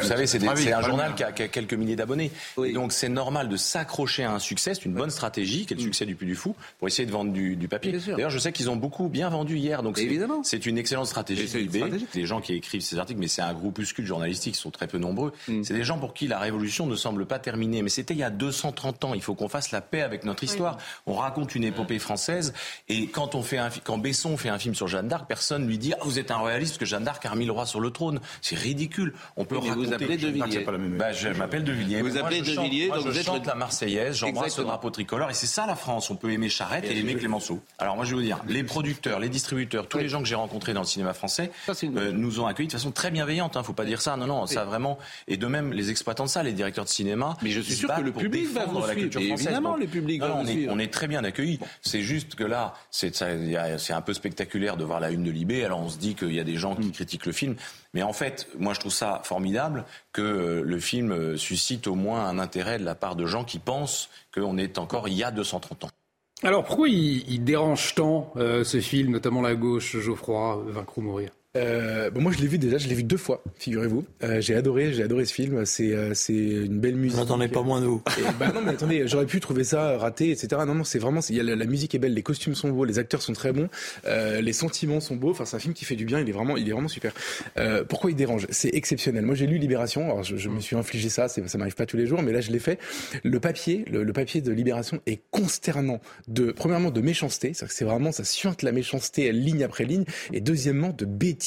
Vous savez, c'est un journal qui a, quelques milliers d'abonnés. Donc c'est normal de s'accrocher à un succès. C'est une bonne stratégie, qui est le succès du Puy du Fou, pour essayer de vendre du, papier. D'ailleurs, je sais qu'ils ont beaucoup bien vendu hier. Donc c'est une excellente stratégie. Les gens qui écrivent ces articles, mais c'est un groupuscule journalistique, ils sont très peu nombreux. Mm. C'est des gens pour qui la révolution ne semble pas terminée. Mais c'était il y a 230 ans. Il faut qu'on fasse la paix avec notre histoire. On raconte une épopée française. Et quand on fait un, quand Besson fait un film sur Jeanne d'Arc, personne lui dit ah, vous êtes un royaliste parce que Jeanne d'Arc a remis le roi sur le trône. C'est ridicule. On peut vous appelez De Villiers. Bah, je m'appelle De Villiers. Vous appelez De Villiers, donc vous êtes chante la Marseillaise, j'embrasse le drapeau tricolore et c'est ça la France. On peut aimer Charrette et aimer Clémenceau. Alors moi je vais vous dire, les producteurs, les distributeurs, tous les gens que j'ai rencontrés dans le cinéma français euh, nous ont accueillis de façon très bienveillante. Hein, faut pas dire ça. Non non, ça vraiment. Et de même les exploitants de ça, les directeurs de cinéma. Mais je suis sûr que le public va vous suivre. Évidemment, le public va on, vous est, suivre. on est très bien accueillis. C'est juste que là, c'est un peu spectaculaire de voir la une de Libé. Alors on se dit qu'il y a des gens qui critiquent le film, mais en fait, moi je trouve ça formidable que euh, le film euh, suscite au moins un intérêt de la part de gens qui pensent qu'on est encore il y a 230 ans. Alors pourquoi il, dérange tant euh, ce film, notamment la gauche, Geoffroy, Vaincre ou mourir? Euh, bon, moi, je l'ai vu déjà, je l'ai vu deux fois, figurez-vous. Euh, j'ai adoré, j'ai adoré ce film. C'est euh, c'est une belle musique. N'attendez pas moins nous. Et, bah non, mais attendez, j'aurais pu trouver ça raté, etc. Non, non, c'est vraiment, y a la, la, musique est belle, les costumes sont beaux, les acteurs sont très bons, euh, les sentiments sont beaux. Enfin, c'est un film qui fait du bien. Il est vraiment, il est vraiment super. Euh, pourquoi il dérange? C'est exceptionnel. Moi, j'ai lu Libération. Alors, je, je me suis infligé ça. Ça m'arrive pas tous les jours, mais là, je l'ai fait. Le papier, le, le, papier de Libération est consternant. De premièrement de méchanceté, c'est c'est vraiment ça suinte la méchanceté ligne après ligne, et deuxièmement de bêtises.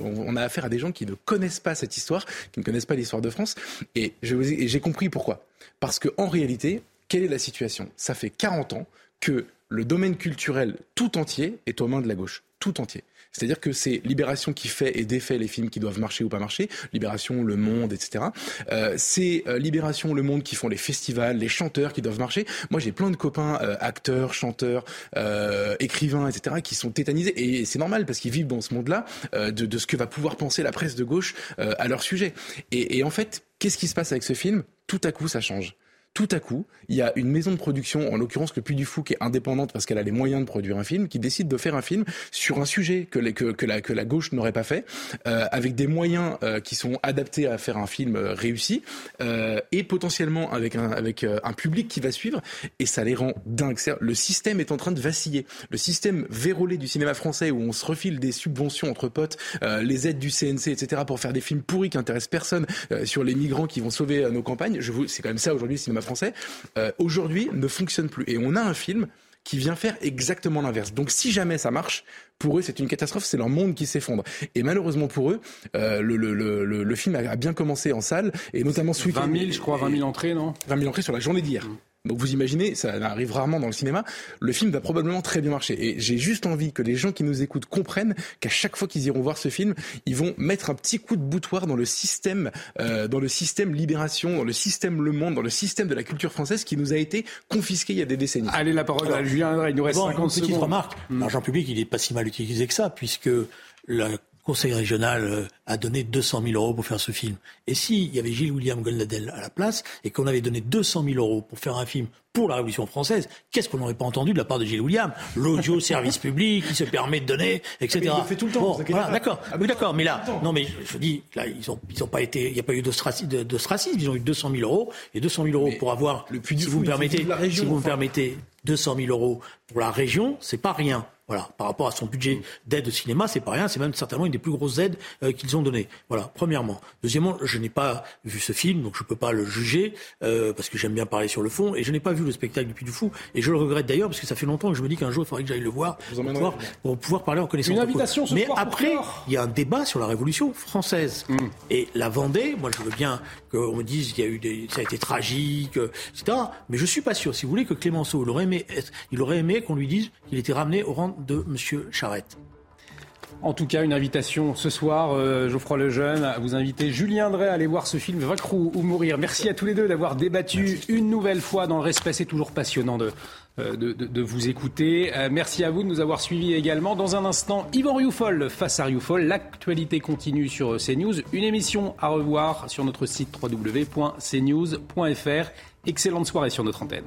On a affaire à des gens qui ne connaissent pas cette histoire, qui ne connaissent pas l'histoire de France. Et j'ai compris pourquoi. Parce qu'en réalité, quelle est la situation? Ça fait 40 ans que le domaine culturel tout entier est aux mains de la gauche. Tout entier. C'est-à-dire que c'est Libération qui fait et défait les films qui doivent marcher ou pas marcher. Libération, Le Monde, etc. Euh, c'est euh, Libération, Le Monde qui font les festivals, les chanteurs qui doivent marcher. Moi, j'ai plein de copains euh, acteurs, chanteurs, euh, écrivains, etc. qui sont tétanisés et c'est normal parce qu'ils vivent dans ce monde-là euh, de, de, ce que va pouvoir penser la presse de gauche à leur sujet. Et, et en fait, qu'est-ce qui se passe avec ce film? Tout à coup, ça change tout à coup, il y a une maison de production, en l'occurrence le Puy du Fou, qui est indépendante parce qu'elle a les moyens de produire un film, qui décide de faire un film sur un sujet que, la, gauche n'aurait pas fait, euh, avec des moyens euh, qui sont adaptés à faire un film euh, réussi, et potentiellement avec, un, avec un public qui va suivre, et ça les rend dingues. Le système est en train de vaciller. Le système vérolé du cinéma français, où on se refile des subventions entre potes, les aides du CNC, etc., pour faire des films pourris qui intéressent personne, sur les migrants qui vont sauver nos campagnes, c'est quand même ça aujourd'hui le cinéma français, euh, aujourd'hui ne fonctionne plus. Et on a un film qui vient faire exactement l'inverse. Donc si jamais ça marche, pour eux c'est une catastrophe, c'est leur monde qui s'effondre. Et malheureusement pour eux, euh, le, le, le, le, film a bien commencé en salle, et notamment ce week-end. 20 000, je crois, 20 000 entrées, non? 20 000 entrées sur la journée d'hier. Mmh. Donc vous imaginez, ça arrive rarement dans le cinéma, le film va probablement très bien marcher. Et j'ai juste envie que les gens qui nous écoutent comprennent qu'à chaque fois qu'ils iront voir ce film, ils vont mettre un petit coup de boutoir dans le système, euh, dans le système Libération, dans le système Le Monde, dans le système de la culture française qui nous a été confisqué il y a des décennies. Allez, la parole à Julien il nous reste bon, 50 une secondes. petite remarque, l'argent public, il est pas si mal utilisé que ça, puisque la conseil régional a donné 200 000 euros pour faire ce film. Et s'il y avait Gilles William Goldnadel à la place et qu'on avait donné 200 000 euros pour faire un film pour la Révolution française, qu'est-ce qu'on n'aurait pas entendu de la part de Gilles William? L'audio service public qui se permet de donner, etc. Mais il le fait tout le temps. Bon, voilà, d'accord. Ah, oui, d'accord. Mais là, non, mais je dis, là, ils ont, ils ont pas été, il n'y a pas eu d'ostracisme. Ils ont eu 200 000 euros et 200 000 euros mais pour avoir, le si vous me permettez, si vous me permettez, 200 000 euros pour la région, c'est pas rien. Voilà, par rapport à son budget d'aide au cinéma, c'est pas rien, c'est même certainement une des plus grosses aides euh, qu'ils ont données. Voilà, premièrement. Deuxièmement, je n'ai pas vu ce film, donc je peux pas le juger euh, parce que j'aime bien parler sur le fond, et je n'ai pas vu le spectacle du Puy du Fou, et je le regrette d'ailleurs parce que ça fait longtemps que je me dis qu'un jour il faudrait que j'aille le voir pour pouvoir, pour pouvoir, parler en connaissance une de invitation ce Mais soir après, il y a un débat sur la Révolution française Mm. et la Vendée. Moi, je veux bien qu'on me dise qu'il y a eu des, ça a été tragique, euh, etc. Mais je suis pas sûr. Si vous voulez que Clémenceau, il aurait aimé, être, il aurait aimé qu'on lui dise qu'il était ramené au rang de Monsieur Charette. En tout cas, une invitation ce soir, euh, Geoffroy Lejeune, à vous inviter Julien Drey à aller voir ce film Vaincre ou, ou mourir. Merci à tous les deux d'avoir débattu Merci. une nouvelle fois dans le respect. C'est toujours passionnant de, euh, de, de, de, vous écouter. Euh, merci à vous de nous avoir suivis également. Dans un instant, Yvan Rioufol face à Rioufol. L'actualité continue sur CNews. Une émission à revoir sur notre site www.cnews.fr. Excellente soirée sur notre antenne.